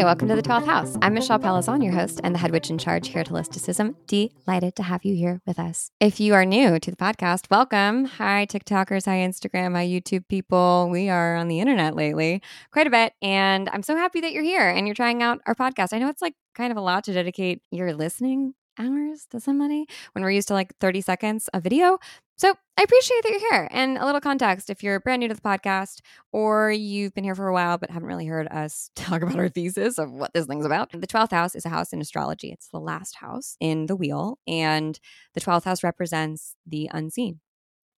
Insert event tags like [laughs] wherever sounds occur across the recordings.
Hey, welcome to the 12th house. I'm Michelle Pellizzon, your host and the head witch in charge here at Holisticism. Delighted to have you here with us. If you are new to the podcast, welcome. Hi, TikTokers. Hi, Instagram. Hi, YouTube people. We are on the internet lately quite a bit. And I'm so happy that you're here and you're trying out our podcast. I know it's like kind of a lot to dedicate your listening hours to somebody when we're used to like 30 seconds of video. So I appreciate that you're here. And a little context if you're brand new to the podcast or you've been here for a while but haven't really heard us [laughs] talk about our thesis of what this thing's about, the 12th house is a house in astrology. It's the last house in the wheel. And the 12th house represents the unseen,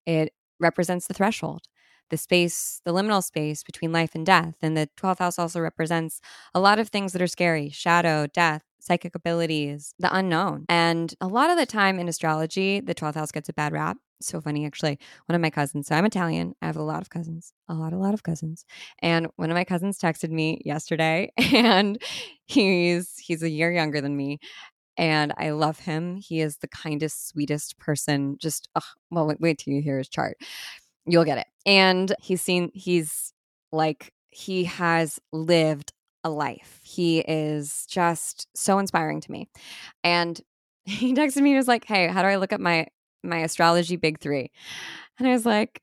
it represents the threshold the space, the liminal space between life and death. And the 12th house also represents a lot of things that are scary shadow, death, psychic abilities, the unknown. And a lot of the time in astrology, the 12th house gets a bad rap. So funny, actually. One of my cousins, so I'm Italian. I have a lot of cousins, a lot, a lot of cousins. And one of my cousins texted me yesterday, [laughs] and he's he's a year younger than me. And I love him. He is the kindest, sweetest person. Just, ugh, well, wait, wait till you hear his chart. You'll get it. And he's seen, he's like, he has lived a life. He is just so inspiring to me. And [laughs] he texted me and was like, Hey, how do I look up my my astrology big three? And I was like,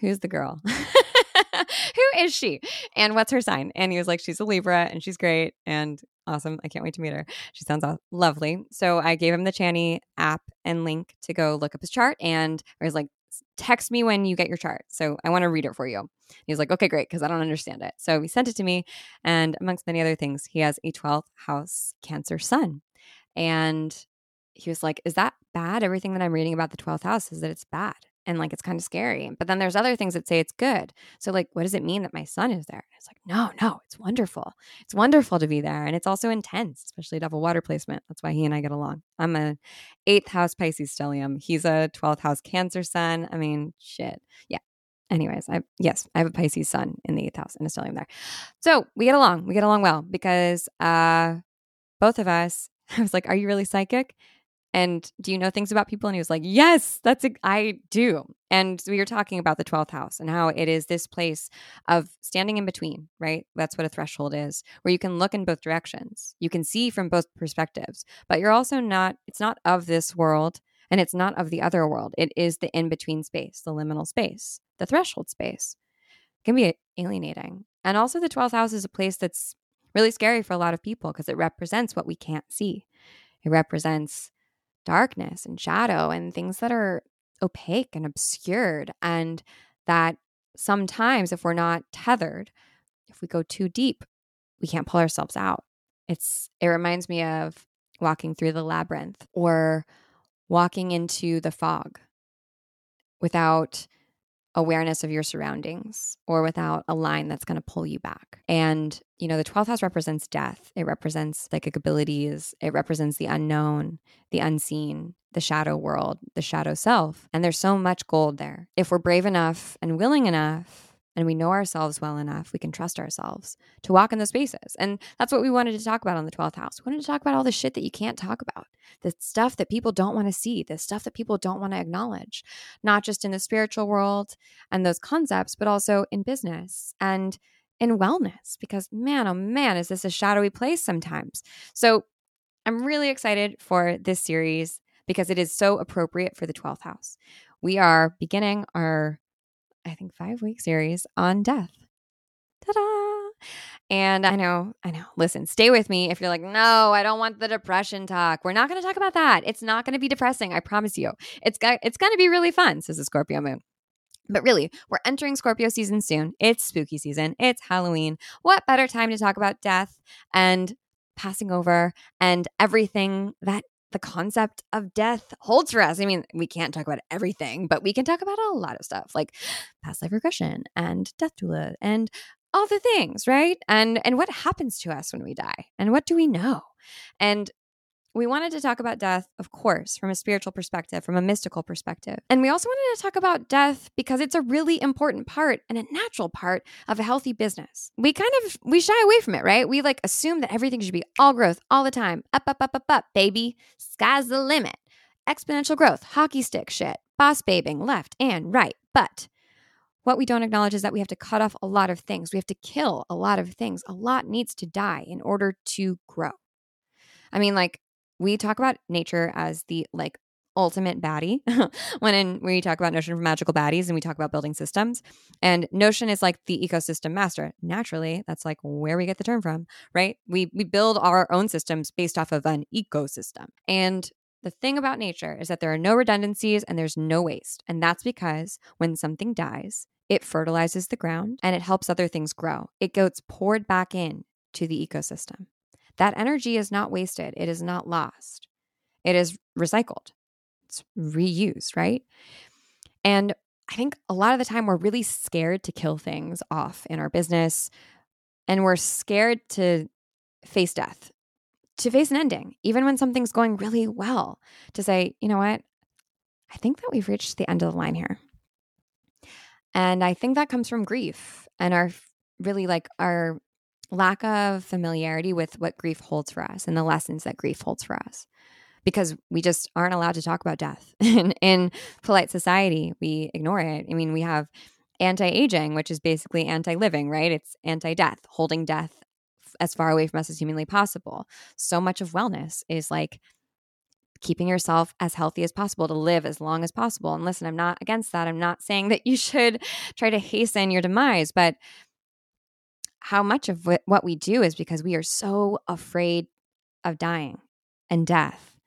Who's the girl? [laughs] Who is she? And what's her sign? And he was like, She's a Libra and she's great and awesome. I can't wait to meet her. She sounds lovely. So I gave him the Chani app and link to go look up his chart. And I was like, text me when you get your chart. So I want to read it for you. He's like, okay, great, because I don't understand it. So he sent it to me. And amongst many other things, he has a 12th house Cancer sun. And he was like, is that bad? Everything that I'm reading about the 12th house is that it's bad and like it's kind of scary. But then there's other things that say it's good. So like what does it mean that my sun is there? It's like, no, no, it's wonderful. It's wonderful to be there. And it's also intense, especially a water placement. That's why he and I get along. I'm a eighth house Pisces stellium. He's a 12th house Cancer sun. I mean, shit. Yeah. Anyways, I yes, I have a Pisces sun in the eighth house and a stellium there. So we get along. We get along well because uh both of us, [laughs] I was like, Are you really psychic? And do you know things about people? And he was like, Yes, that's a, I do. And we were talking about the 12th house and how it is this place of standing in between, right? That's what a threshold is, where you can look in both directions. You can see from both perspectives, but you're also not, it's not of this world and it's not of the other world. It is the in between space, the liminal space, the threshold space. It can be alienating. And also, the 12th house is a place that's really scary for a lot of people because it represents what we can't see. It represents darkness and shadow and things that are opaque and obscured. And that sometimes, if we're not tethered, if we go too deep, we can't pull ourselves out. It's it reminds me of walking through the labyrinth or walking into the fog without awareness of your surroundings or without a line that's going to pull you back. And, you know, the 12th house represents death, it represents psychic abilities, it represents the unknown, the unseen, the shadow world, the shadow self. And there's so much gold there. If we're brave enough and willing enough and we know ourselves well enough, we can trust ourselves to walk in those spaces. And that's what we wanted to talk about on the 12th house. We wanted to talk about all the shit that you can't talk about, the stuff that people don't want to see, the stuff that people don't want to acknowledge, not just in the spiritual world and those concepts, but also in business and in wellness. Because man, oh man, is this a shadowy place sometimes? So I'm really excited for this series because it is so appropriate for the 12th house. We are beginning our I think, five week series on death. Ta da! And I know, I know. Listen, stay with me if you're like, no, I don't want the depression talk. We're not going to talk about that. It's not going to be depressing. I promise you. It's got, it's going to be really fun, says the Scorpio moon. But really, we're entering Scorpio season soon. It's spooky season. It's Halloween. What better time to talk about death and passing over and everything that the concept of death holds for us. I mean, we can't talk about everything, but we can talk about a lot of stuff like past life regression and death doula and all the things, right? And and what happens to us when we die? And what do we know? And we wanted to talk about death, of course, from a spiritual perspective, from a mystical perspective. And we also wanted to talk about death because it's a really important part and a natural part of a healthy business. We kind of we shy away from it, right? We like assume that everything should be all growth all the time. Up up up up up, baby. Sky's the limit. Exponential growth, hockey stick shit, boss babing left and right. But what we don't acknowledge is that we have to cut off a lot of things. We have to kill a lot of things. A lot needs to die in order to grow. I mean, like, we talk about nature as the like ultimate baddie [laughs] when in we talk about notion for magical baddies and we talk about building systems and notion is like the ecosystem master naturally that's like where we get the term from right we we build our own systems based off of an ecosystem and the thing about nature is that there are no redundancies and there's no waste. And that's because when something dies, it fertilizes the ground and it helps other things grow. It gets poured back in to the ecosystem. That energy is not wasted, it is not lost, it is recycled, it's reused, right? And I think a lot of the time we're really scared to kill things off in our business and we're scared to face death to face an ending, even when something's going really well, to say, you know what? I think that we've reached the end of the line here. And I think that comes from grief and our really like our lack of familiarity with what grief holds for us and the lessons that grief holds for us. Because we just aren't allowed to talk about death. [laughs] in, in polite society, we ignore it. I mean, we have anti aging, which is basically anti living, right? It's anti death, holding death as far away from us as humanly possible. So much of wellness is like keeping yourself as healthy as possible to live as long as possible. And listen, I'm not against that. I'm not saying that you should try to hasten your demise, but how much of what we do is because we are so afraid of dying and death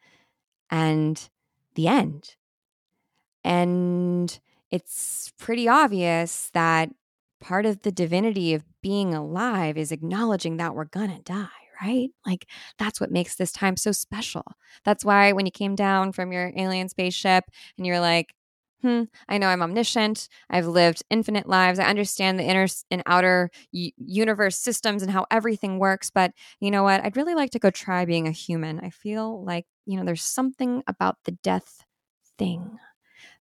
and the end. And it's pretty obvious that part of the divinity of being alive is acknowledging that we're gonna die, right? Like that's what makes this time so special. That's why when you came down from your alien spaceship and you're like, hmm, I know I'm omniscient. I've lived infinite lives. I understand the inner and outer universe systems and how everything works. But you know what? I'd really like to go try being a human. I feel like, you know, there's something about the death thing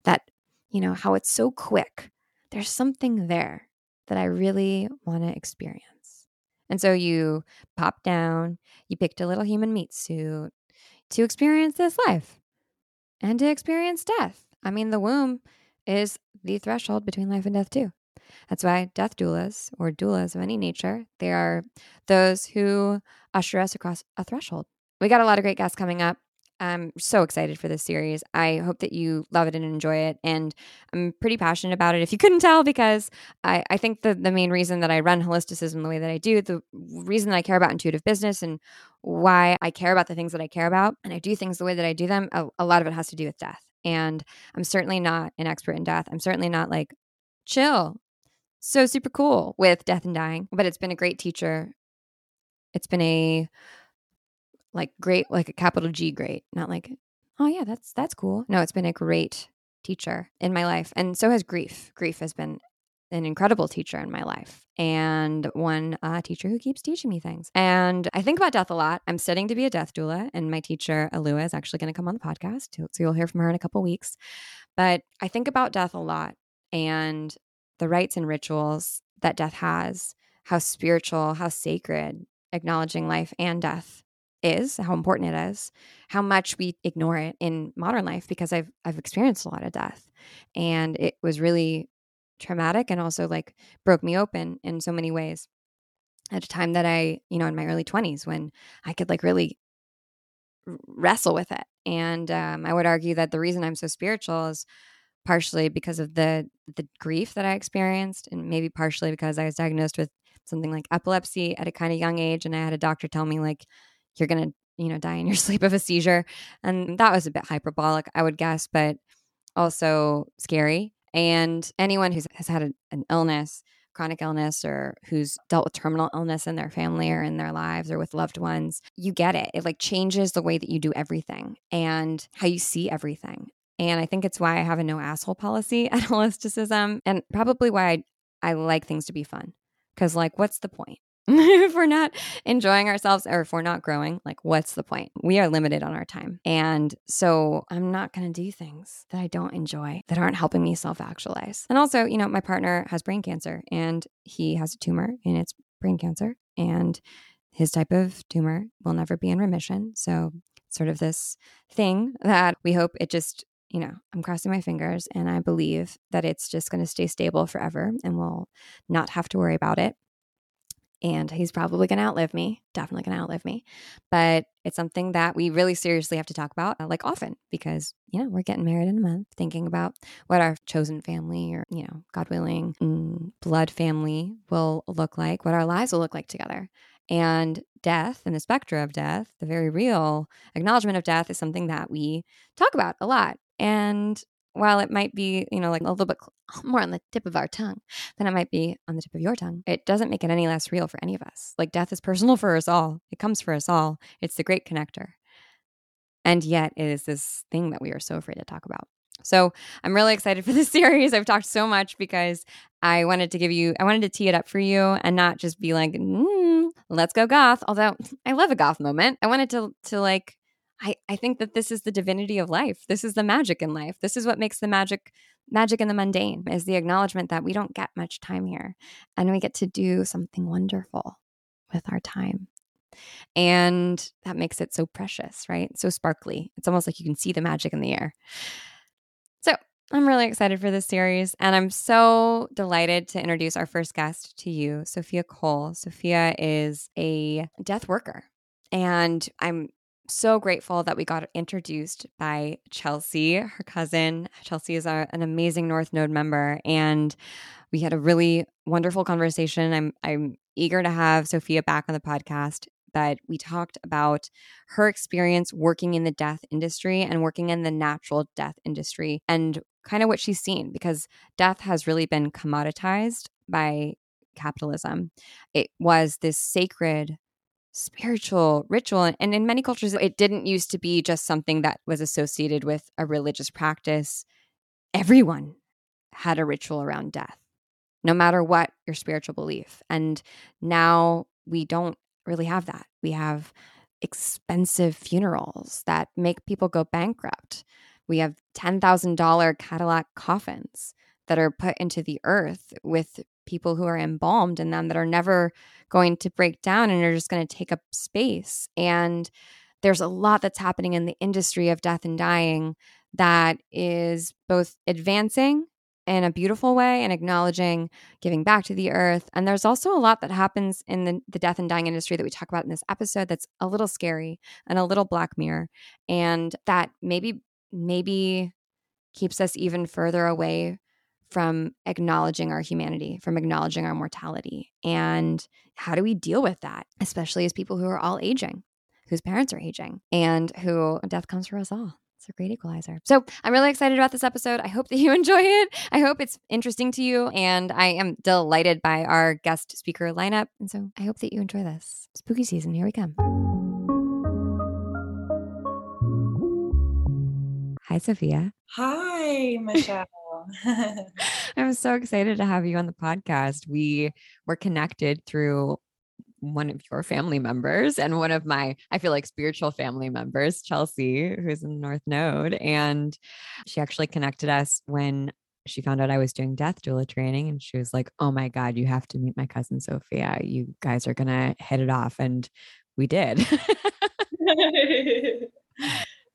that, you know, how it's so quick. There's something there that I really want to experience. And so you pop down, you picked a little human meat suit to experience this life and to experience death. I mean, the womb is the threshold between life and death, too. That's why death doulas or doulas of any nature, they are those who usher us across a threshold. We got a lot of great guests coming up. I'm so excited for this series. I hope that you love it and enjoy it. And I'm pretty passionate about it, if you couldn't tell, because I, I think the, the main reason that I run holisticism the way that I do, the reason that I care about intuitive business and why I care about the things that I care about, and I do things the way that I do them, a, a lot of it has to do with death. And I'm certainly not an expert in death. I'm certainly not like, chill, so super cool with death and dying, but it's been a great teacher. It's been a like great, like a capital G great, not like, oh yeah, that's that's cool. No, it's been a great teacher in my life. And so has grief. Grief has been an incredible teacher in my life and one uh, teacher who keeps teaching me things. And I think about death a lot. I'm studying to be a death doula, and my teacher, Alua, is actually going to come on the podcast. So you'll hear from her in a couple weeks. But I think about death a lot and the rites and rituals that death has, how spiritual, how sacred acknowledging life and death is, how important it is, how much we ignore it in modern life because I've I've experienced a lot of death and it was really traumatic and also like broke me open in so many ways. At a time that I, you know, in my early 20s when I could like really wrestle with it. And um, I would argue that the reason I'm so spiritual is partially because of the the grief that I experienced and maybe partially because I was diagnosed with something like epilepsy at a kind of young age and I had a doctor tell me like you're going to, you know, die in your [laughs] sleep of a seizure. And that was a bit hyperbolic, I would guess, but also scary. And anyone who has had an illness, chronic illness, or who's dealt with terminal illness in their family or in their lives or with loved ones, you get it. It like changes the way that you do everything and how you see everything. And I think it's why I have a no asshole policy [laughs] at Holisticism and probably why I, I like things to be fun. Because, like, what's the point? [laughs] if we're not enjoying ourselves or if we're not growing, like what's the point? We are limited on our time. And so I'm not going to do things that I don't enjoy that aren't helping me self actualize. And also, you know, my partner has brain cancer and he has a tumor and it's brain cancer. And his type of tumor will never be in remission. So, sort of this thing that we hope it just you know, I'm crossing my fingers and I believe that it's just going to stay stable forever and we'll not have to worry about it. And he's probably going to outlive me, definitely going to outlive me. But it's something that we really seriously have to talk about, uh, like often, because, you know, we're getting married in a month, thinking about what our chosen family or, you know, God willing, mm, blood family will look like, what our lives will look like together. And death and the specter of death, the very real acknowledgement of death, is something that we talk about a lot. And while it might be, you know, like a little bit [laughs] more on the tip of our tongue than it might be on the tip of your tongue, it doesn't make it any less real for any of us. Like death is personal [laughs] for us all, it comes for us all. It's the great connector. And yet, it is this thing that we are so afraid to talk about. So I'm really excited for this [laughs] series. I've talked so much because I wanted to give you, I wanted to tee it up for you and not just be like, mm, let's go goth. Although I love a goth moment. I wanted to, to like, I, I think that this is the divinity of life. This is the magic in life. This is what makes the magic magic in the mundane is the acknowledgement that we don't get much time here and we get to do something wonderful with our time. And that makes it so precious, right? So sparkly. It's almost like you can see the magic in the air. So I'm really excited for this series, and I'm so delighted to introduce our first guest to you, Sophia Cole. Sophia is a death worker, and I'm so grateful that we got introduced by Chelsea, her cousin. Chelsea is an amazing North Node member, and we had a really wonderful conversation. I'm I'm eager to have Sophia back on the podcast but we talked about her experience working in the death industry and working in the natural death industry and kind of what she's seen because death has really been commoditized by capitalism. It was this sacred spiritual ritual and in many cultures it didn't used to be just something that was associated with a religious practice everyone had a ritual around death no matter what your spiritual belief and now we don't really have that. We have expensive funerals that make people go bankrupt. We have $10,000 Cadillac coffins that are put into the earth with people who are embalmed in them that are never going to break down and are just going to take up space. And there's a lot that's happening in the industry of death and dying that is both advancing in a beautiful way and acknowledging giving back to the earth. And there's also a lot that happens in the, the death and dying industry that we talk about in this episode that's a little scary and a little black mirror. And that maybe, maybe keeps us even further away from acknowledging our humanity, from acknowledging our mortality. And how do we deal with that, especially as people who are all aging, whose parents are aging, and who death comes for us all? It's a great equalizer. So I'm really excited about this episode. I hope that you [laughs] enjoy it. I hope it's interesting to you. And I am delighted by our guest speaker lineup. And so I hope that you enjoy this. Spooky season, here we come. Hi, Sophia. Hi, Michelle. [laughs] I'm so excited to have you on the podcast. We were connected through one of your family members and one of my, I feel like spiritual family members, Chelsea, who's in North Node. And she actually connected us when she found out I was doing death doula training. And she was like, Oh my God, you have to meet my cousin Sophia. You guys are going to hit it off. And we did. [laughs] [laughs]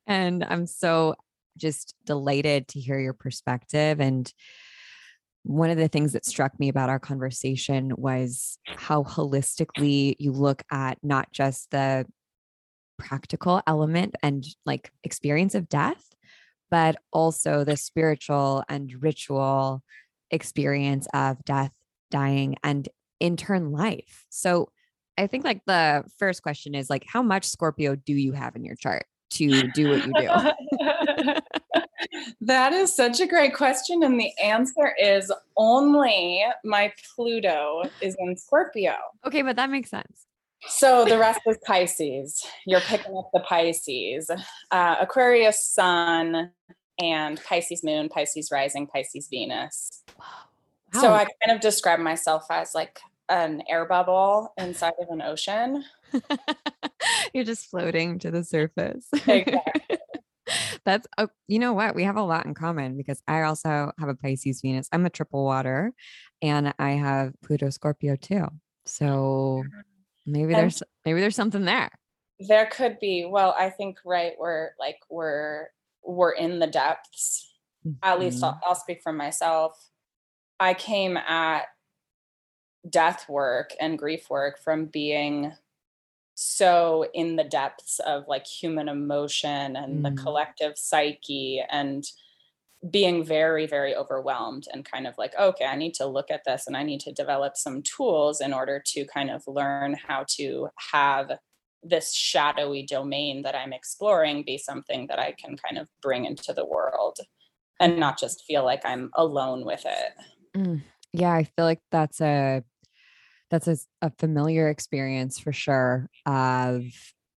and I'm so just delighted to hear your perspective and one of the things that struck me about our conversation was how holistically you look at not just the practical element and like experience of death, but also the spiritual and ritual experience of death, dying, and in turn life. So I think like the first question is like, how much Scorpio do you have in your chart to do what you do? [laughs] that is such a great question. And the answer is only my Pluto is in Scorpio. Okay, but that makes sense. So the rest is Pisces. You're picking up the Pisces, uh, Aquarius Sun, and Pisces Moon, Pisces Rising, Pisces Venus. Wow. So I kind of describe myself as like an air bubble inside of an ocean. [laughs] [laughs] You're just floating to the surface. Exactly. [laughs] That's uh, you know what we have a lot in common because I also have a Pisces Venus. I'm a triple water, and I have Pluto Scorpio too. So maybe and there's maybe there's something there. There could be. Well, I think right we're like we're were in the depths. Mm-hmm. At least I'll, mm-hmm. I'll speak for myself. I came at death work and grief work from being so in the depths of like human emotion and mm. the collective psyche and being very very overwhelmed and kind of like okay i need to look at this and i need to develop some tools in order to kind of learn how to have this shadowy domain that i'm exploring be something that i can kind of bring into the world and not just feel like i'm alone with it mm. yeah i feel like that's a that's a, a familiar experience for sure of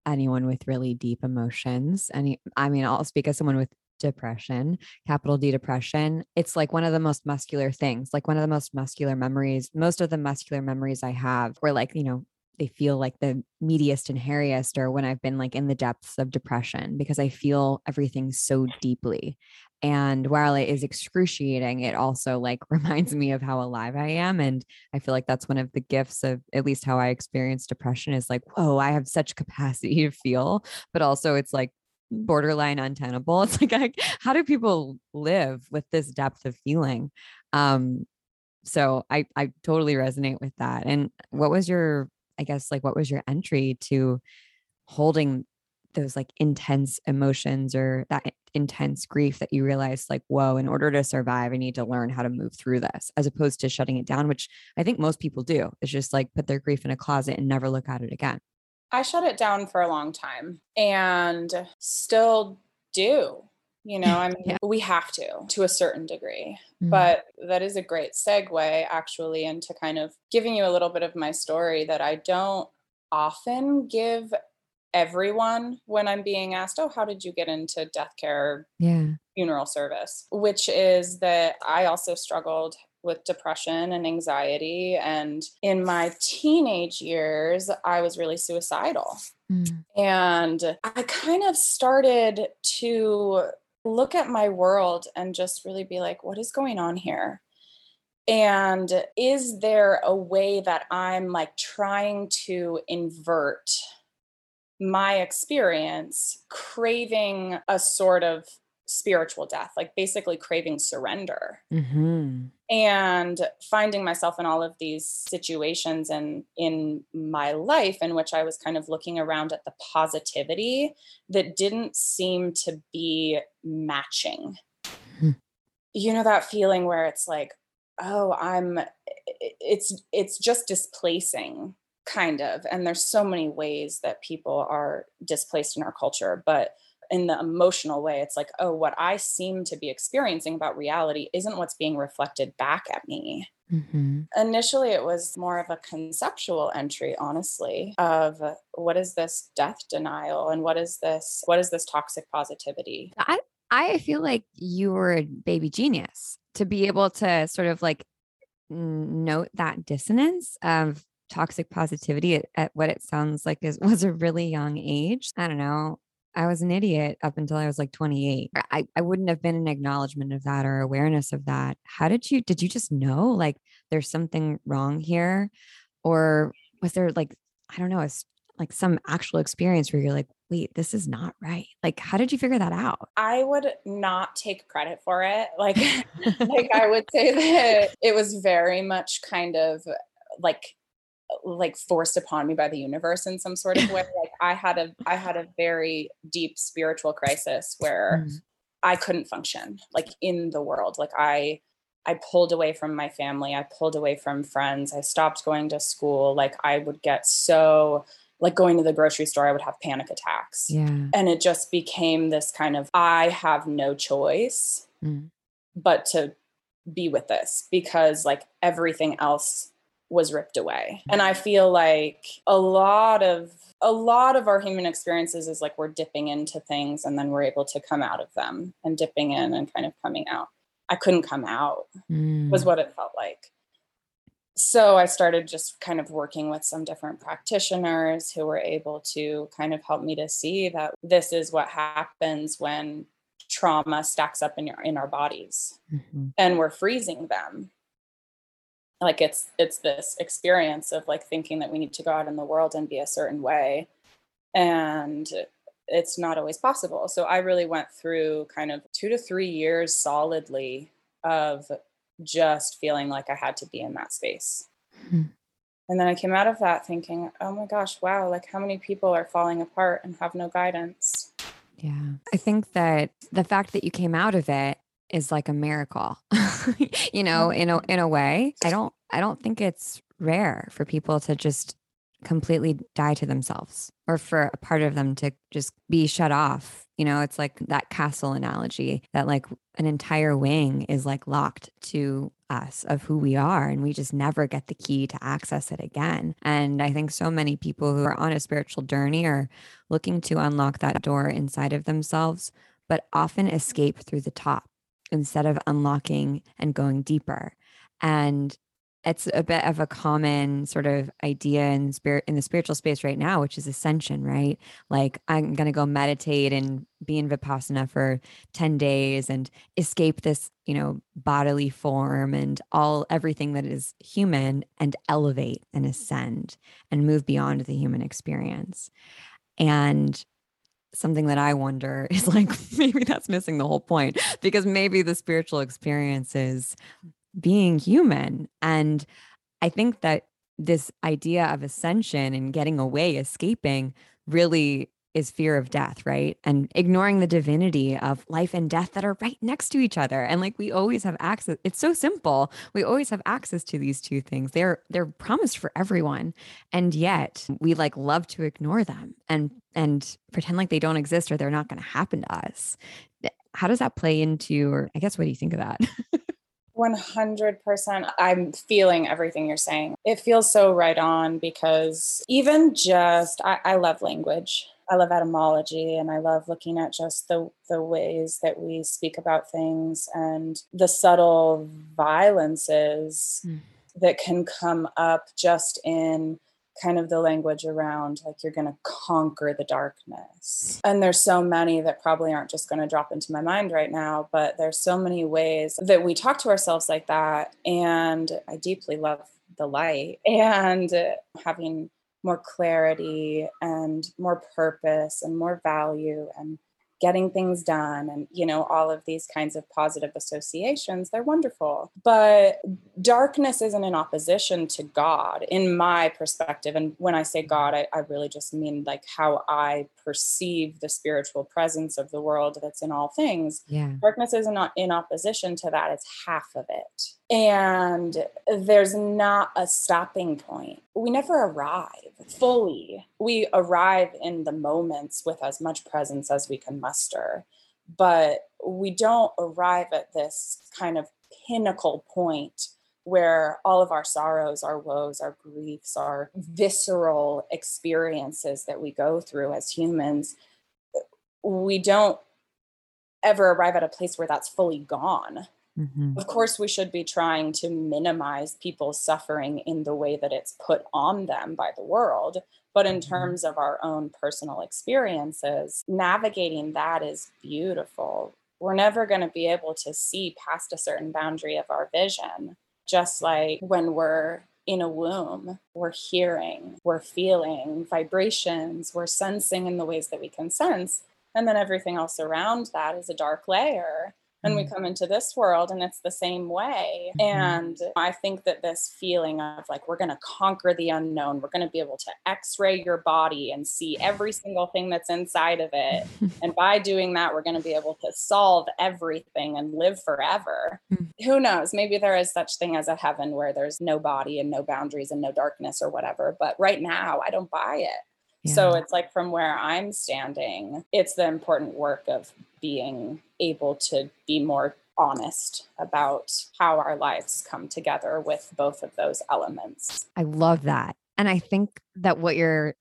anyone with really deep emotions any i mean i'll speak as someone with depression, capital D depression, it's like one of the most muscular things, like one of the most muscular memories. Most of the muscular memories I have were like, you know, they feel like the meatiest and hairiest or when I've been like in the depths of depression because I feel everything so deeply. And while it is excruciating, it also like [laughs] reminds me of how alive I am. And I feel like that's one of the gifts of at least how I experience depression is like, whoa, I have such capacity to feel, but also it's like borderline untenable. [laughs] It's like, I, how do people live with this depth of feeling? Um, so I, I totally resonate with that. And what was your, I guess, like, what was your entry to holding those like intense emotions or that intense grief that you realize, like whoa in order to survive i need to learn how to move through this as opposed to shutting it down which i think most people do it's just like put their grief in a closet and never look at it again I shut it down for a long time and still do. You know, I [laughs] mean, yeah. we have to to a certain degree. Mm-hmm. But that is a great segue actually into kind of giving you a little bit of my story that I don't often give everyone when I'm being asked, Oh, how did you get into death care? Yeah. Funeral service, which is that I also struggled with depression and anxiety. And in my teenage years, I was really suicidal. Mm. And I kind of started to look at my world and just really be like, what is going on here? And is there a way that I'm like trying to invert my experience, craving a sort of spiritual death, like basically craving surrender. Mm-hmm. And finding myself in all of these situations and in my life in which I was kind of looking around at the positivity that didn't seem to be matching. Mm-hmm. You know, that feeling where it's like, oh, I'm, it's, it's just displacing kind of. And there's so many ways that people are displaced in our culture, but in the emotional way it's like oh what i seem to be experiencing about reality isn't what's being reflected back at me mm-hmm. initially it was more of a conceptual entry honestly of what is this death denial and what is this what is this toxic positivity i i feel like you were a baby genius to be able to sort of like note that dissonance of toxic positivity at, at, what it sounds like is [laughs] was a really young age. I don't know. I was an idiot up until I was like 28. I, I wouldn't have been an acknowledgement of that or awareness of that. How did you, did you just know like there's something wrong here? Or was there like, I don't know, it's like some actual experience where you're like, wait, this is not right. Like, how did you figure that out? I would not take credit for it. Like, [laughs] like I would [laughs] say that it was very much kind of like like forced upon me by the universe in some sort of [laughs] way. Like i had a i had a very deep spiritual crisis where mm. i couldn't function like in the world. Like i i pulled away from my family. I pulled away from friends. I stopped going to school. Like i would get so like going to the grocery store i would have panic attacks. Yeah. And it just became this kind of i have no choice mm. but to be with this because like everything else was ripped away. And I feel like a lot of a lot of our human experiences is like we're dipping into things and then we're able to come out of them and dipping in and kind of coming out. I couldn't come out mm. was what it felt like. So I started just kind of working with some different practitioners who were able to kind of help me to see that this is what happens when trauma stacks up in your in our bodies mm-hmm. and we're freezing them like it's it's this experience of like thinking that we need to go out in the world and be a certain way and it's not always possible. So I really went through kind of two to three years solidly of just feeling like I had to be in that space. Hmm. And then I came out of that thinking, oh my gosh, wow, like how many people are falling apart and have no guidance? Yeah. I think that the fact that you came out of it is like a miracle. [laughs] you know, in a mm-hmm. in a way. I don't I don't think it's rare for people to just completely die to themselves or for a part of them to just be shut off. You know, it's like that castle analogy that like an entire wing is like locked to us of who we are and we just never get the key to access it again. And I think so many people who are on a spiritual journey are looking to unlock that door inside of themselves, but often escape through the top instead of unlocking and going deeper. And it's a bit of a common sort of idea in spirit in the spiritual space right now which is ascension right like i'm going to go meditate and be in vipassana for 10 days and escape this you know bodily form and all everything that is human and elevate and ascend and move beyond the human experience and something that I wonder [laughs] is like maybe that's missing the whole point because maybe the spiritual experience is being human. And I think that this idea of ascension and getting away, escaping, really is fear of death, right? And ignoring the divinity of life and death that are right next to each other. And like we always have access. It's so simple. We always have access to these two things. They're they're promised for everyone. And yet we like love to ignore them and and pretend like they don't exist or they're not going to happen to us. How does that play into or I guess what do you think of that? [laughs] 100%. I'm feeling everything you're saying. It feels so right on because even just, I, I, love language. I love etymology and I love looking at just the, the ways that we speak about things and the subtle violences mm. that can come up just in kind of the language around like you're going to conquer the darkness. And there's so many that probably aren't just going to drop into my mind right now, but there's so many ways that we talk to ourselves like that. And I deeply love the light and having more clarity and more purpose and more value and getting things done and you know all of these kinds of positive associations they're wonderful. But darkness isn't in opposition to god in my perspective. And when i say god I, I, really just mean like how i perceive the spiritual presence of the world that's in all things. Yeah. Darkness isn't not in opposition to that it's half of it and there's not a stopping point. We never arrive fully. We arrive in the moments with as much presence as we can muster, but we don't arrive at this kind of pinnacle point where all of our sorrows, our woes, our griefs, our visceral experiences that we go through as humans, we don't ever arrive at a place where that's fully gone Mm-hmm. Of course, we should be trying to minimize people's suffering in the way that it's put on them by the world. But in mm-hmm. terms of our own personal experiences, navigating that is beautiful. We're never going to be able to see past a certain boundary of our vision. Just like when we're in a womb, we're hearing, we're feeling vibrations, we're sensing in the ways that we can sense. And then everything else around that is a dark layer and we mm. come into this world and it's the same way mm-hmm. and i think that this feeling of like we're going to conquer the unknown we're going to be able to x-ray your body and see every single thing that's inside of it [laughs] and by doing that we're going to be able to solve everything and live forever mm. who knows maybe there is such thing as a heaven where there's no body and no boundaries and no darkness or whatever but right now i don't buy it yeah. So it's like from where I'm standing, it's the important work of being able to be more honest about how our lives come together with both of those elements. I love that. And I think that what you're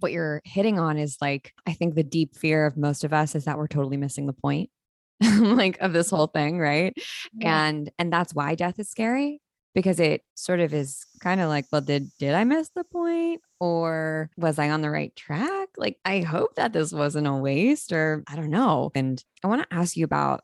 what you're hitting on is like I think the deep fear of most of us is that we're totally missing the point [laughs] like of this whole thing, right? Yeah. And and that's why death is scary because it sort of is kind of like, well, did did I miss the point or was I on the right track? Like I hope that this wasn't a waste or I don't know. And I want to ask you about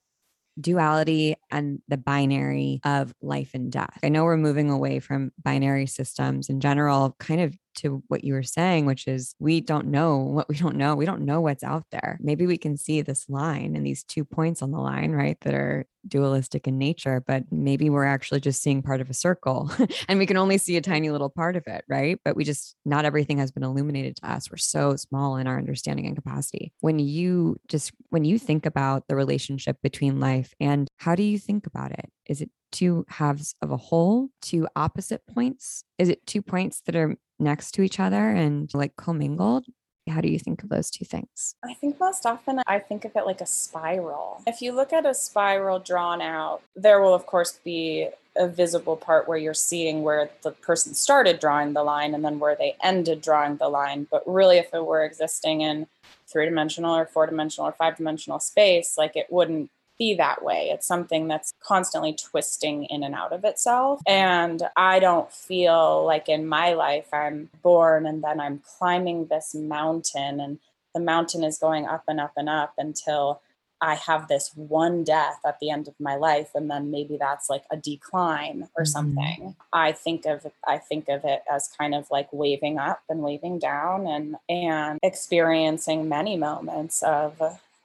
duality and the binary of life and death. I know we're moving away from binary systems in general, kind of to what you were saying, which is we don't know what we don't know. We don't know what's out there. Maybe we can see this line and these two points on the line, right, that are dualistic in nature, but maybe we're actually just seeing part of a circle [laughs] and we can only see a tiny little part of it, right? But we just, not everything has been illuminated to us. We're so small in our understanding and capacity. When you just, when you think about the relationship between life and how do you think about it? Is it two halves of a whole, two opposite points? Is it two points that are next to each other and like commingled? How do you think of those two things? I think most often I think of it like a spiral. If you look at a spiral drawn out, there will, of course, be a visible part where you're seeing where the person started drawing the line and then where they ended drawing the line. But really, if it were existing in three dimensional or four dimensional or five dimensional space, like it wouldn't be that way. It's something that's constantly twisting in and out of itself. And I don't feel like in my life I'm born and then I'm climbing this mountain and the mountain is going up and up and up until I have this one death at the end of my life and then maybe that's like a decline or mm-hmm. something. I think of I think of it as kind of like waving up and waving down and and experiencing many moments of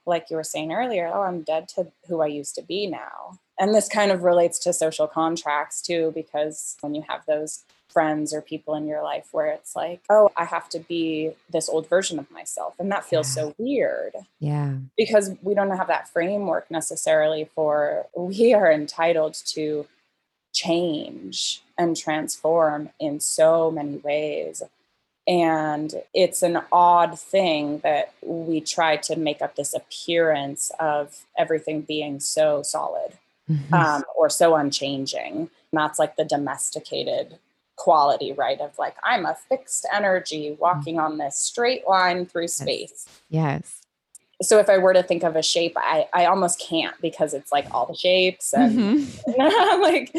like you were saying earlier, oh, I'm dead to who I used to be now. And this kind of relates to social contracts too, because when you have those friends or people in your life where it's like, oh, I have to be this old version of myself. And that feels yeah. so weird. Yeah. Because we don't have that framework necessarily for we are entitled to change and transform in so many ways. And it's an odd thing that we try to make up this appearance of everything being so solid mm-hmm. um, or so unchanging. And that's like the domesticated quality, right? Of like, I'm a fixed energy walking mm-hmm. on this straight line through space. Yes so if I were to think of a shape, I, I almost can't because it's like all the shapes and mm-hmm. [laughs] like,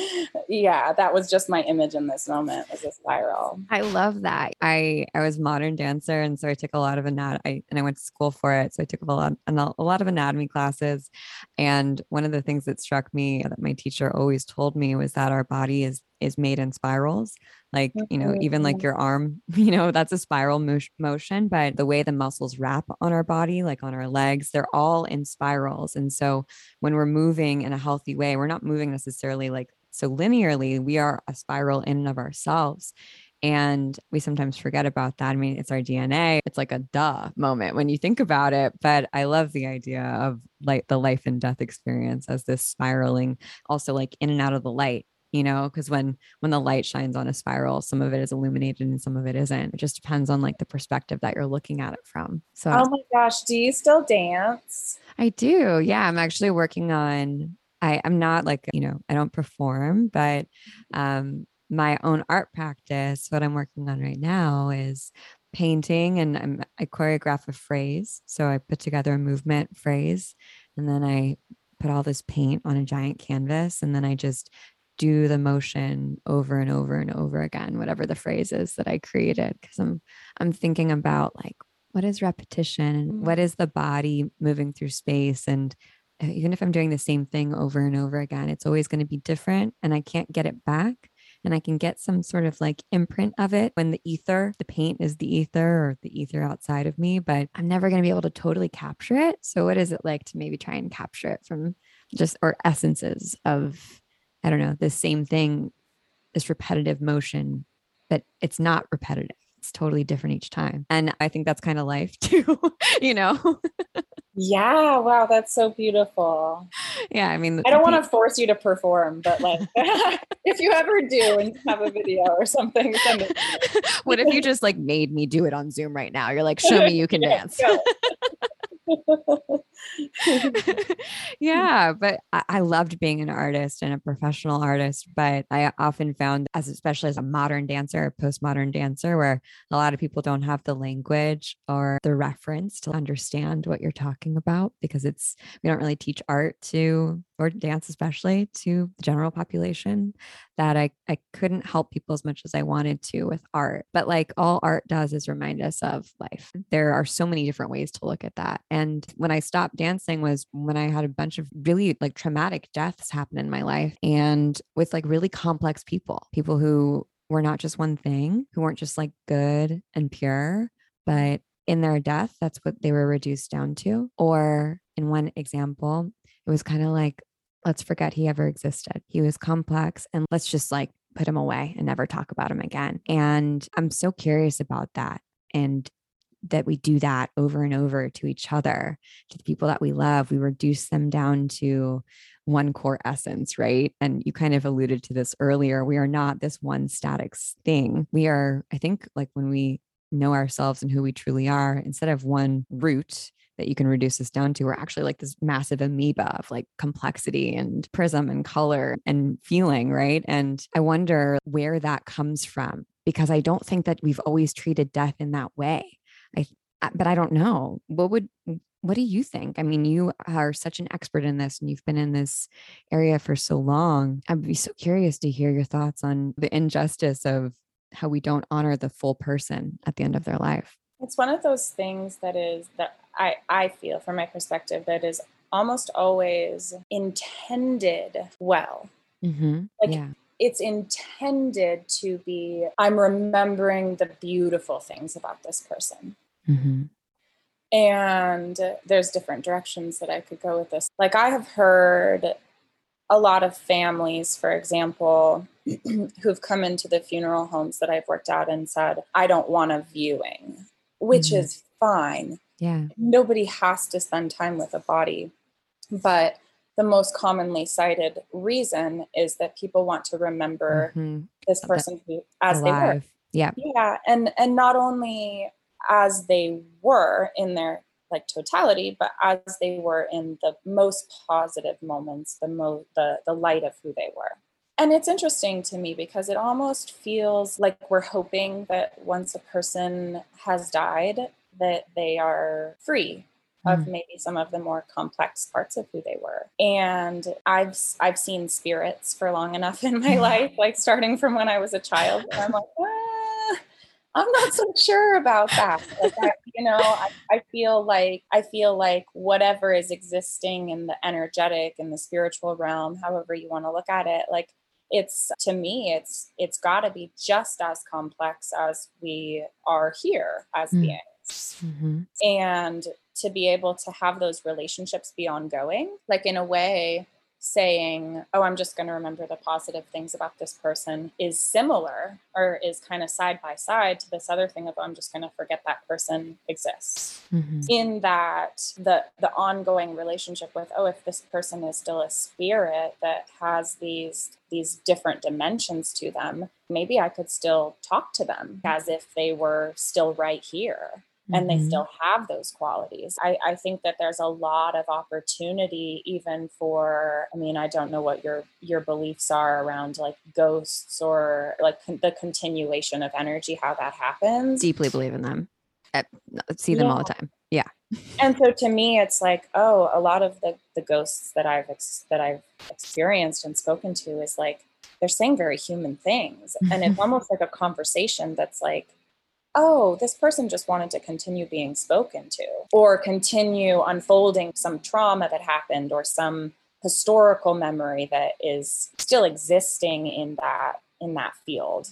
yeah, that was just my image in this moment was a spiral. I love that. I, I was modern dancer. And so I took a lot of anatomy and I went to school for it. So I took a lot, a lot of anatomy classes. And one of the things that struck me that my teacher always told me was that our body is is made in spirals like you know even like oh. your arm [laughs] you know that's a spiral mo- motion but the way the muscles wrap on our body like on our legs they're all in spirals and so when we're moving in a healthy way we're not moving necessarily like so linearly we are a spiral in and of ourselves and we sometimes forget about that. I mean, it's our DNA. It's like a duh moment when you think about it. But I love the idea of like the life and death experience as this spiraling, also like in and out of the light you know because when when the light shines on a spiral some of it is illuminated and some of it isn't. It just depends on like the perspective that you're looking at it from. So oh my gosh do you still dance? I do yeah i'm actually working on i i'm not like you know i don't perform but um my own art practice what i'm working on right now is painting and I'm, i choreograph a phrase. So i put together a movement phrase and then i put all this paint on a giant canvas and then i just do the motion over and over and over again whatever the phrase is that i created because i'm i'm thinking about like what is repetition and what mm. the body moving through space? And uh, even if i'm doing the same thing over and over again it's always going to be different and i can't get it back. And i can get some sort of like imprint of it when the ether the paint is the ether or the ether outside of me but i'm never going to be able to totally capture it. So what is it like to maybe try and capture it from just or essences of I don't know, the same thing, this repetitive motion, but it's not repetitive. It's totally different each time. And I think that's kind of life [laughs] too, you know? yeah. Wow. That's so beautiful. Yeah. I mean, I don't want to force you to perform, but like [laughs] if you ever do and have a video or something, [laughs] what if you just like made me do it on Zoom right now? You're like, show me you can yeah, dance. [laughs] yeah, but I, I, loved being an artist and a professional artist. But I often found, as especially as a modern dancer, a postmodern dancer, where a lot of people don't have the language or the reference to understand what you're talking about because it's we don't really teach art to or dance especially to the general population that I, I couldn't help people as much as I wanted to with art. But like all art does is remind us of life. There are so many different ways to look at that. And when I stopped dancing was when I had a bunch of really like traumatic deaths happen in my life and with like really complex people, people who were not just one thing, who weren't just like good and pure, but in their death, that's what they were reduced down to. Or in one example, it was kind of like, let's forget he ever existed. He was complex and let's just like put him away and never talk about him again. And I'm so curious about that. And that we do that over and over to each other, to the people that we love. We reduce them down to one core essence, right? And you kind of alluded to this earlier. We are not this one static thing. We are, I think, like when we know ourselves and who we truly are, instead of one root that you can reduce this down to, we're actually like this massive amoeba of like complexity and prism and color and feeling, right? And I wonder where that comes from because I don't think that we've always treated death in that way. I, but I don't know. What would what do you think? I mean, you are such an expert in this and you've been in this area for so long. I'd be so curious to hear your thoughts on the injustice of how we don't honor the full person at the end of their life. It's one of those things that is that I, I feel from my perspective that is almost always intended well. Mm-hmm. Like yeah. it's intended to be, I'm remembering the beautiful things about this person. Mm-hmm. And there's different directions that I could go with this. Like, I have heard a lot of families, for example, [clears throat] who've come into the funeral homes that I've worked out and said, I don't want a viewing, which mm-hmm. is fine. Yeah. Nobody has to spend time with a body. But the most commonly cited reason is that people want to remember mm-hmm. this person who as Alive. they were. Yeah. Yeah. And and not only as they were in their like totality, but as they were in the most positive moments, the most the the light of who they were. And it's interesting to me because it almost feels like we're hoping that once a person has died, that they are free of mm. maybe some of the more complex parts of who they were. And I've I've seen spirits for long enough in my [laughs] life, like starting from when I was a child. And I'm like, I'm not so sure about that. Like I, you know, I, I, feel like I feel like whatever is existing in the energetic and the spiritual realm, however you want to look at it, like it's to me, it's it's got to be just as complex as we are here as mm. beings. Mm-hmm. And to be able to have those relationships be ongoing, like in a way, saying, oh, I'm just going to remember the positive things about this person is similar or is kind of side by side to this other thing of, oh, I'm just going to forget that person exists. Mm-hmm. In that, the, the ongoing relationship with, oh, if this person is still a spirit that has these, these different dimensions to them, maybe I could still talk to them as if they were still right here and mm-hmm. they still have those qualities. I, I think that there's a lot of opportunity even for, I mean, I don't know what your your beliefs are around like ghosts or like con- the continuation of energy, how that happens. Deeply believe in them. I see them yeah. all the time. Yeah. [laughs] and so to me, it's like, oh, a lot of the the ghosts that I've ex- that I've experienced and spoken to is like they're saying very human things, and it's [laughs] almost like a conversation that's like oh, this person just wanted to continue being spoken to or continue unfolding some trauma that happened or some historical memory that is still existing in that in that field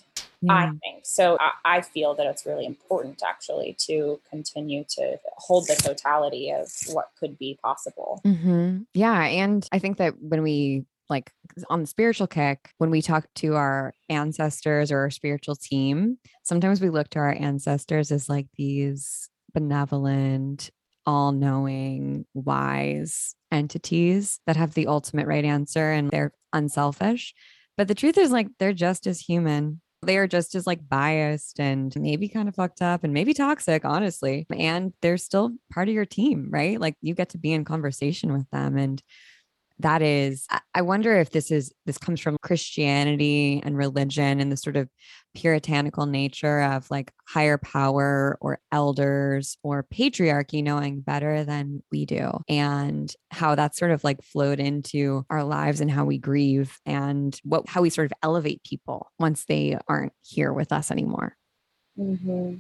i think. So I, I, feel that it's really important actually to continue to hold the totality of what could be possible. Mm-hmm. yeah and i think that when we like on the spiritual kick, when we talk to our ancestors or our spiritual team, sometimes we look to our ancestors as like these benevolent, all knowing, wise entities that have the ultimate right answer and they're unselfish. But the truth is, like, they're just as human. They are just as like biased and maybe kind of fucked up and maybe toxic, honestly. And they're still part of your team, right? Like you get to be in conversation with them. And that is i wonder if this is this comes from christianity and religion and the sort of puritanical nature of like higher power or elders or patriarchy knowing better than we do and how that's sort of like flowed into our lives and how we grieve and what how we sort of elevate people once they aren't here with us anymore mm-hmm.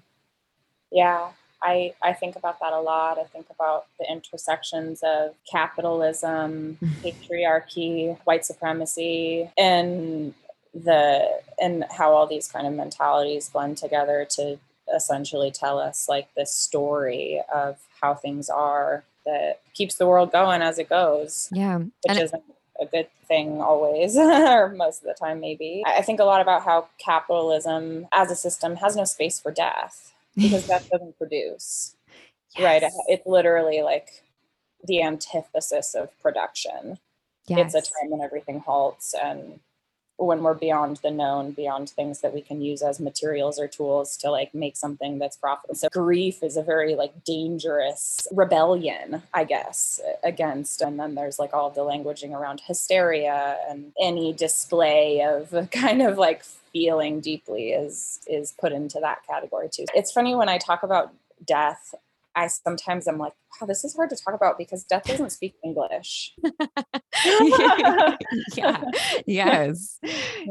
yeah I, I think about that a lot. I think about the intersections of capitalism, [laughs] patriarchy, white supremacy, and the and how all these kind of mentalities blend together to essentially tell us like this story of how things are that keeps the world going as it goes. Yeah. Which and isn't a good thing always, [laughs] or most of the time, maybe. I think a lot about how capitalism as a system has no space for death because that [laughs] doesn't produce. Yes. Right. It's literally like the antithesis of production. Yes. It's a time when everything halts and when we're beyond the known, beyond things that we can use as materials or tools to like make something that's profitable. So grief is a very like dangerous rebellion, I guess, against. And then there's like all the languaging around hysteria and any display of [laughs] kind of like feeling deeply is is put into that category too. It's funny when I talk about death I sometimes I'm like, wow, this is hard to talk about because death doesn't speak English. [laughs] yeah. Yes. [laughs]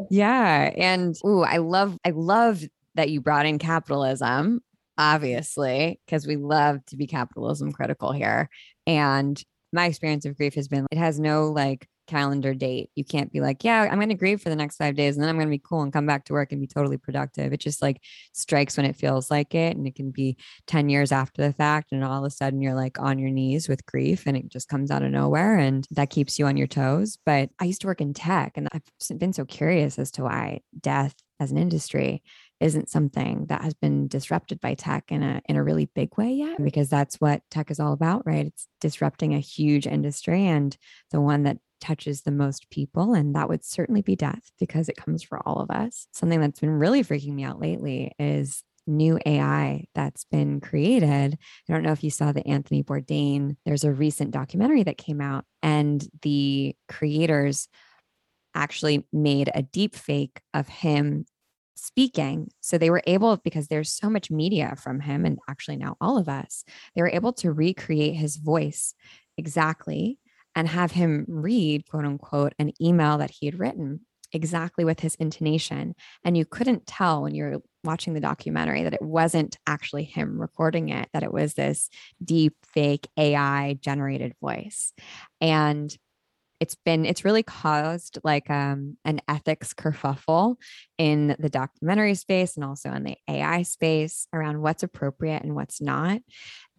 Yeah. And ooh, I love I love that you brought in capitalism, obviously, because we love to be capitalism critical here. And my experience of grief has been it has no like calendar date. You can't be like, yeah, I'm going to grieve for the next five days and then I'm going to be cool and come back to work and be totally productive. It just like strikes when it feels like it. And it can be 10 years after the fact. And all of a sudden you're like on your knees with grief and it just comes out of nowhere. And that keeps you on your toes. But I used to work in tech and I've been so curious as to why death as an industry isn't something that has been disrupted by tech in a in a really big way yet because that's what tech is all about right it's disrupting a huge industry and the one that touches the most people and that would certainly be death because it comes for all of us something that's been really freaking me out lately is new AI that's been created. I don't know if you saw the Anthony Bourdain, there's a recent documentary that came out, and the creators actually made a deep fake of him speaking. So they were able, because there's so much media from him, and actually now all of us, they were able to recreate his voice exactly and have him read, quote unquote, an email that he had written exactly with his intonation. And you couldn't tell when you're watching the documentary that it wasn't actually him recording it, that it was this deep, fake AI generated voice. And it's been it's really caused like um, an ethics kerfuffle in the documentary space and also in the AI space around what's appropriate and what's not,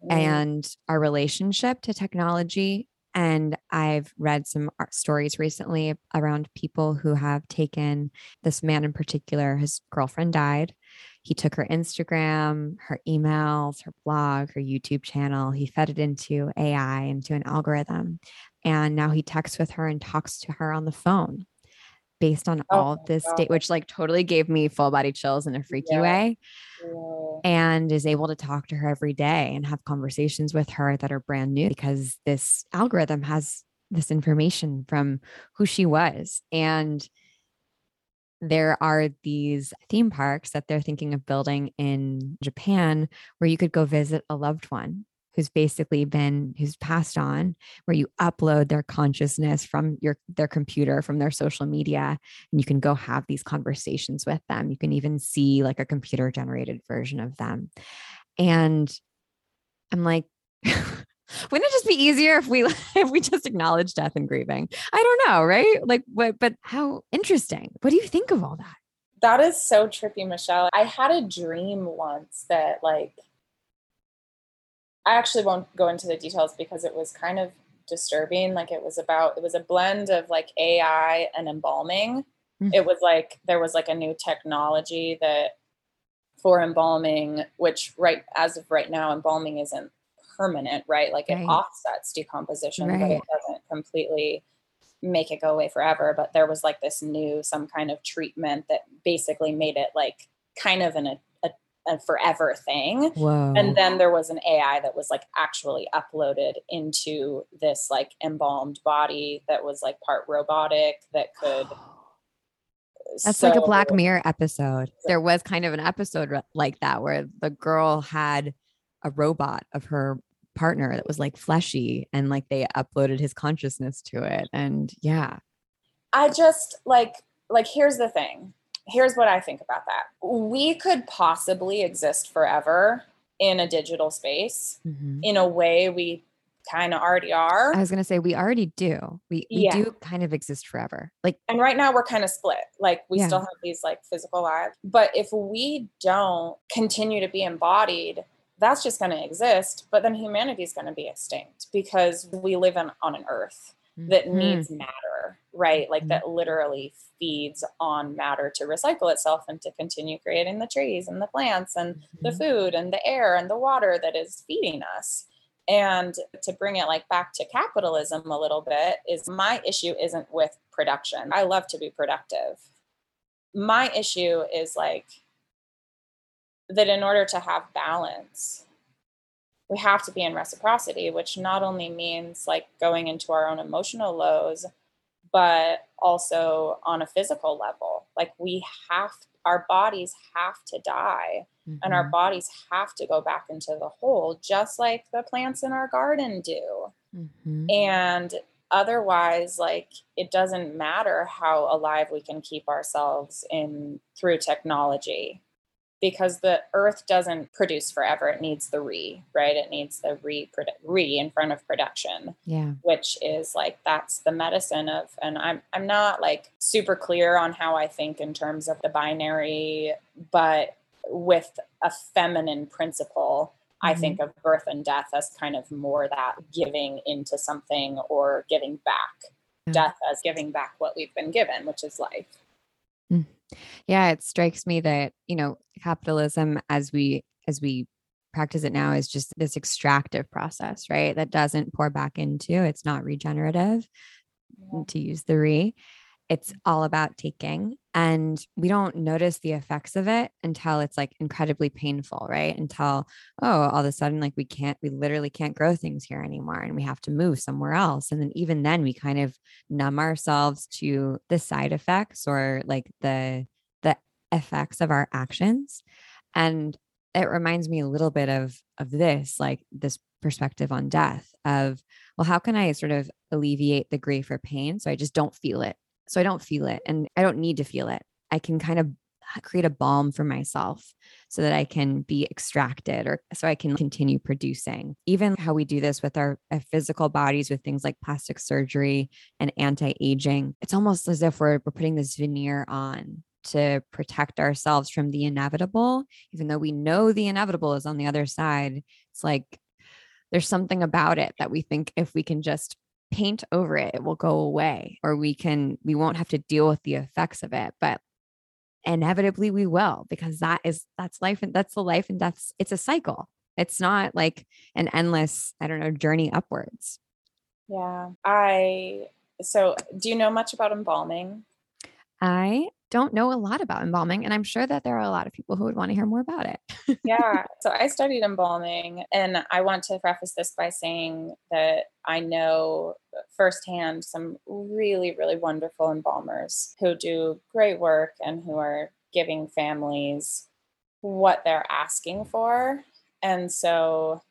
mm. and our relationship to technology. And I've read some stories recently around people who have taken this man in particular, his girlfriend died. He took her Instagram, her emails, her blog, her YouTube channel. He fed it into AI, into an algorithm. And now he texts with her and talks to her on the phone based on oh all this data, which like totally gave me full body chills in a freaky yeah. way. Yeah. And is able to talk to her every day and have conversations with her that are brand new because this algorithm has this information from who she was. And there are these theme parks that they're thinking of building in Japan where you could go visit a loved one who's basically been who's passed on where you upload their consciousness from your their computer from their social media and you can go have these conversations with them. You can even see like a computer generated version of them. And i'm like [laughs] wouldn't it just be easier if we [laughs] if we just acknowledge death and grieving? I don't know right? Like what but how interesting. What do you think of all that? That is so trippy michelle. I had a dream once that like I actually won't go into the details because it was kind of disturbing. Like it was about, it was a blend of like AI and embalming. Mm-hmm. It was like, there was like a new technology that for embalming, which right as of right now, embalming isn't permanent, right? Like it offsets decomposition, right. but it doesn't completely make it go away forever. But there was like this new, some kind of treatment that basically made it like kind of an a forever thing. Whoa. And then there was an AI that was like actually uploaded into this like embalmed body that was like part robotic that could. [gasps] That's so, like a Black Mirror episode. There was kind of an episode like that where the girl had a robot of her partner that was like fleshy and like they uploaded his consciousness to it. And yeah. I just like, like, here's the thing here's what I think about that. We could possibly exist forever in a digital space mm-hmm. in a way we kind of already are. I was going to say we already do. We we yeah. do kind of exist forever. Like And right now we're kind of split. Like we yeah. still have these like physical lives, but if we don't continue to be embodied, that's just going to exist, but then humanity is going to be extinct because we live in, on an earth that mm-hmm. needs matter, right? Like mm-hmm. that literally feeds on matter to recycle itself and to continue creating the trees and the plants and mm-hmm. the food and the air and the water that is feeding us. And to bring it like back to capitalism a little bit is my issue isn't with production. I love to be productive. My issue is like that in order to have balance, we have to be in reciprocity, which not only means like going into our own emotional lows, but also on a physical level. Like we have, our bodies have to die mm-hmm. and our mm-hmm. bodies have to go back into the hole, just like the plants in our garden do. Mm-hmm. And otherwise, like it doesn't matter how alive we can keep ourselves in through technology because the earth doesn't produce forever it needs the re right it needs the re re in front of production yeah which is like that's the medicine of and i'm i'm not like super clear on how i think in terms of the binary but with a feminine principle mm-hmm. i think of birth and death as kind of more that giving into something or giving back yeah. death as giving back what we've been given which is life mm. Yeah, it strikes me that, you know, capitalism as we as we practice it now is just this extractive process, right? That doesn't pour back into, it's not regenerative yeah. to use the re. It's all about taking. And we don't notice the effects of it until it's like incredibly painful, right? Until, oh, all of a sudden, like we can't, we literally can't grow things here anymore and we have to move somewhere else. And then even then, we kind of numb ourselves to the side effects or like the, the effects of our actions. And it reminds me a little bit of of this like this perspective on death of well how can i sort of alleviate the grief or pain so i just don't feel it so I don't feel it and I don't need to feel it. I can kind of create a balm for myself so that I can be extracted or so I can continue producing. Even how we do this with our, our physical bodies with things like plastic surgery and anti aging, it's almost as if we're, we're putting this veneer on to protect ourselves from the inevitable, even though we know the inevitable is on the other side. It's like there's something about it that we think if we can just paint over it, it will go away, or we can, we won't have to deal with the effects of it. But inevitably we will, because that is, that's life and that's the life and death. It's a cycle. It's not like an endless, I don't know, journey upwards. Yeah. I, so do you know much about embalming? I don't know a lot about embalming, and I'm sure that there are a lot of people who would want to hear more about it. yeah. [laughs] So I studied embalming, and I want to preface this by saying that I know firsthand some really, really wonderful embalmers who do great work and who are giving families what they're asking for. And so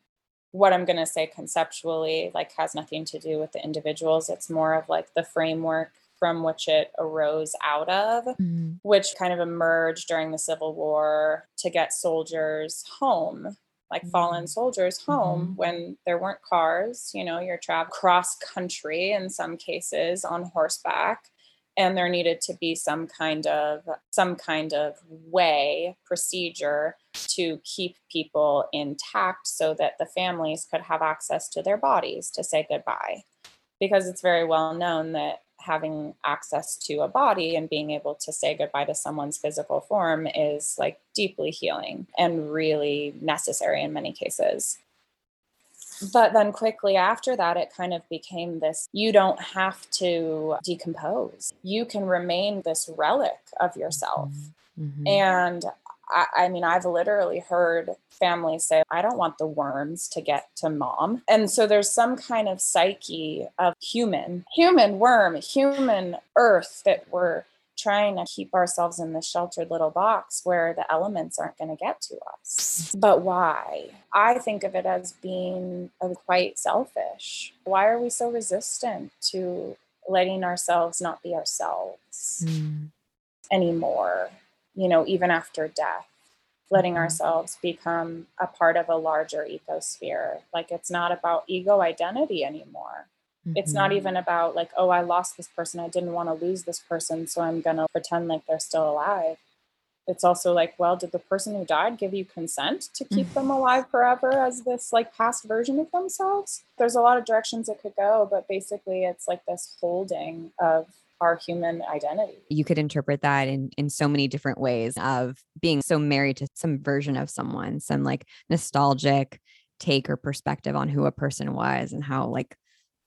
what I'm going to say conceptually like has nothing to do with the individuals. It's more of like the framework from which it arose out of, mm. which kind of emerged during the Civil War to get soldiers home like fallen mm-hmm. soldiers home mm-hmm. when there weren't cars you know you're traveling cross country in some cases on horseback and there needed to be some kind of some kind of way procedure to keep people intact so that the families could have access to their bodies to say goodbye because it's very well known that having access to a body and being able to say goodbye to someone's physical form is like deeply healing and really necessary in many cases. But then quickly after that, it kind of became this you don't have to decompose. You can remain this relic of yourself. Mm-hmm. And I, I mean, I've literally heard families say, I don't want the worms to get to mom. And so there's some kind of psyche of human, human worm, human earth that we're trying to keep ourselves in this sheltered little box where the elements aren't going to get to us. But why? I think of it as being quite selfish. Why are we so resistant to letting ourselves not be ourselves mm. anymore? You know, even after death. letting Mhm. ourselves become a part of a larger ecosphere. Like it's not about ego identity anymore. It's not Mhm. even about like, oh, I lost this person. I didn't want to lose this person. So I'm going to pretend like they're still alive. It's also like, well, did the person who died give you consent to keep them alive forever as this like past version of themselves? There's a lot of directions it could go, but basically it's like this holding of our human identity. you could interpret that in in so many different ways of being so married to some version of someone some like nostalgic take or perspective on who a person was and how like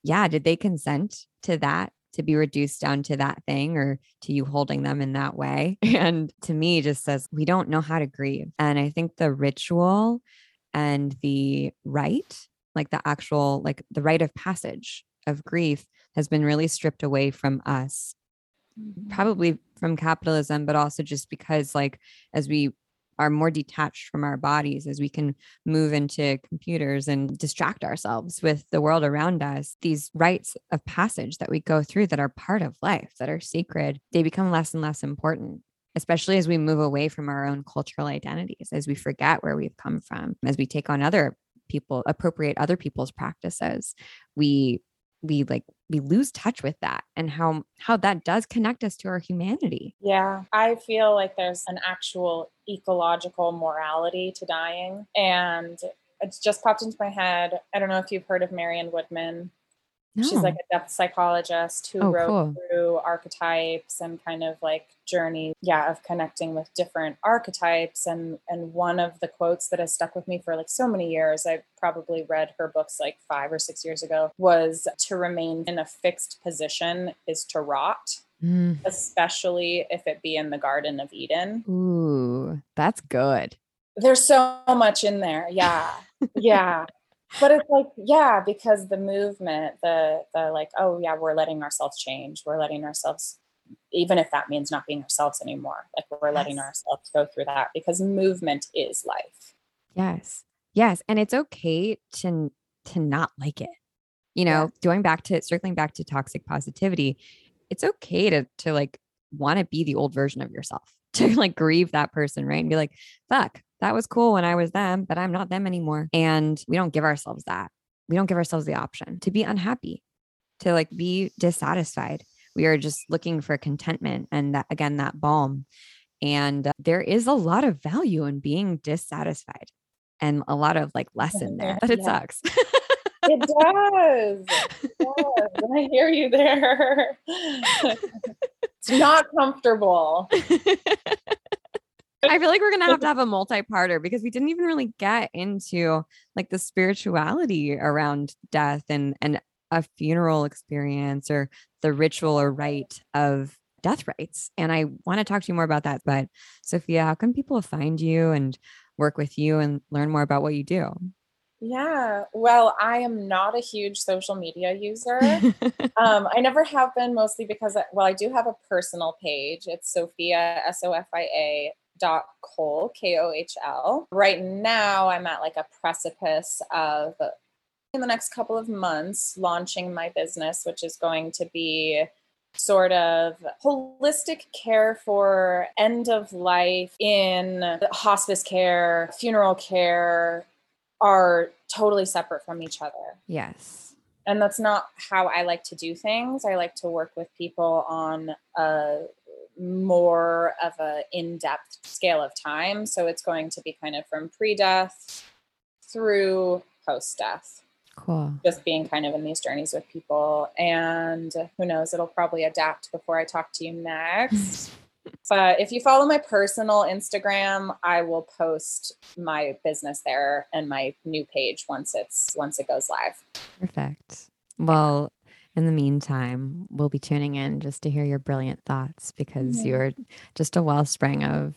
yeah did they consent to that to be reduced down to that thing or to you holding them in that way [laughs] and to me just says we don't know how to grieve and i think the ritual and the rite like the actual like the rite of passage of grief has been really stripped away from us mm-hmm. probably from capitalism, but also just because, like, as we are more detached from our bodies, as we can move into computers and distract ourselves with the world around us, these rites of passage that we go through that are part of life, that are sacred, they become less and less important. Especially as we move away from our own cultural identities, as we forget where we've come from, as we take on other people, appropriate other people's practices, we we like we lose touch with that and how how that does connect us to our humanity Yeah, I feel like there's an actual ecological morality to dying. And it's just popped into my head. I don't know if you've heard of Marion Woodman. She's like a depth psychologist who Oh, wrote cool. through archetypes and kind of like journey, yeah, of connecting with different archetypes. And and one of the quotes that has stuck with me for like so many years, I probably read her books like five or six years ago, was to remain in a fixed position is to rot, Mm. especially if it be in the Garden of Eden. ooh that's good There's so much in there. Yeah. Yeah. But it's like, yeah, because the movement, the the like, oh yeah, we're letting ourselves change. We're letting ourselves even if that means not being ourselves anymore. Like we're letting ourselves go through that because movement is life. yes yes and it's okay to to not like it you know Yeah. going back to circling back to toxic positivity it's okay to to like want to be the old version of yourself [laughs] to like grieve that person right and be like fuck that was cool when i was them but i'm not them anymore and we don't give ourselves that we don't give ourselves the option to be unhappy to like be dissatisfied we are just looking for contentment and that again that balm and uh, there is a lot of value in being dissatisfied and a lot of like lesson there but it Yeah. sucks It does. It does. I hear you there. [laughs] it's not comfortable. [laughs] I feel like we're gonna have to [laughs] have a multi-parter because we didn't even really get into like the spirituality around death and and a funeral experience or the ritual or rite of death rites. And I want to talk to you more about that. But Sofia, how can people find you and work with you and learn more about what you do? Yeah. Well, I am not a huge social media user. [laughs] um, I never have been, mostly because, I, well, I do have a personal page. It's Sofia, S O F I A dot Kohl, K O H L. Right now, I'm at like a precipice of, in the next couple of months, launching my business, which is going to be sort of holistic care for end of life in hospice care, funeral care are totally separate from each other yes. and that's not how I like to do things. I like to work with people on a more of a in-depth scale of time. So it's going to be kind of from pre-death through post-death, Cool. just being kind of in these journeys with people. And who knows, it'll probably adapt before I talk to you next. [laughs] But if you follow my personal Instagram, I will post my business there and my new page once it's once it goes live. Perfect. Well, in the meantime, we'll be tuning in just to hear your brilliant thoughts because Mhm. you're just a wellspring of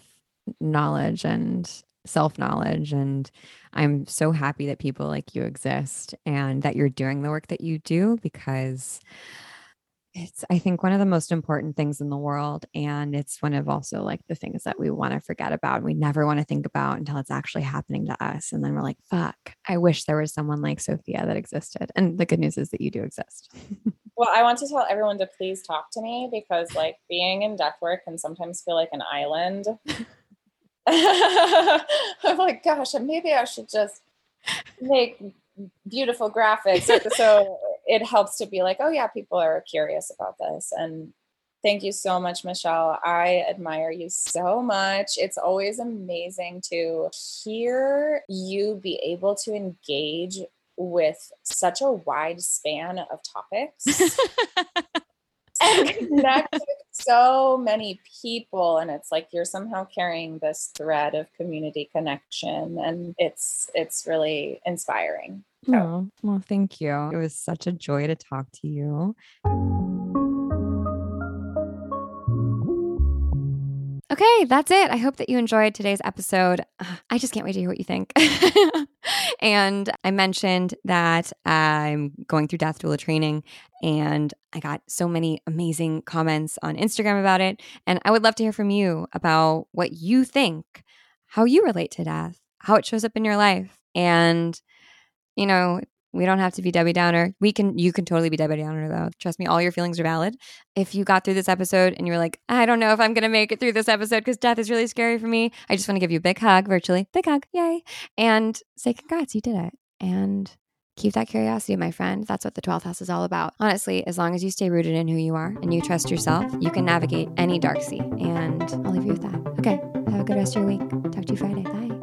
knowledge and self knowledge. And I'm so happy that people like you exist and that you're doing the work that you do because it's, I think, one of the most important things in the world. And it's one of also like the things that we want to forget about. and We never want to think about until it's actually happening to us. And then we're like, fuck, I wish there was someone like Sofia that existed. And the good news is that you do exist. [laughs] Well, I want to tell everyone to please talk to me because, like, being in death work can sometimes feel like an island. [laughs] [laughs] I'm like, gosh, maybe I should just make beautiful graphics. so it helps to be like, oh yeah, people are curious about this. And thank you so much, Michelle. I admire you so much. It's always amazing to hear you be able to engage with such a wide span of topics [laughs] and connect with so many people and it's like you're somehow carrying this thread of community connection and it's it's really inspiring so. oh, well thank you it was such a joy to talk to you Okay, that's it. I hope that you enjoyed today's episode. [sighs] I just can't wait to hear what you think. [laughs] and I mentioned that I'm going through death doula training and I got so many amazing comments on Instagram about it. And I would love to hear from you about what you think, how you relate to death, how it shows up in your life. And, you know, we don't have to be Debbie Downer. We can you can totally be Debbie Downer though. Trust me, all your feelings are valid. If you got through this episode and you're like, I don't know if I'm gonna make it through this episode because death is really scary for me, I just want to give you a big hug virtually. Big hug, yay. And say congrats, you did it. And keep that curiosity, my friend. That's what the 12th house is all about. Honestly, as long as you stay rooted in who you are and you trust yourself, you can navigate any dark sea. And I'll leave you with that. Okay. Have a good rest of your week. Talk to you Friday. Bye.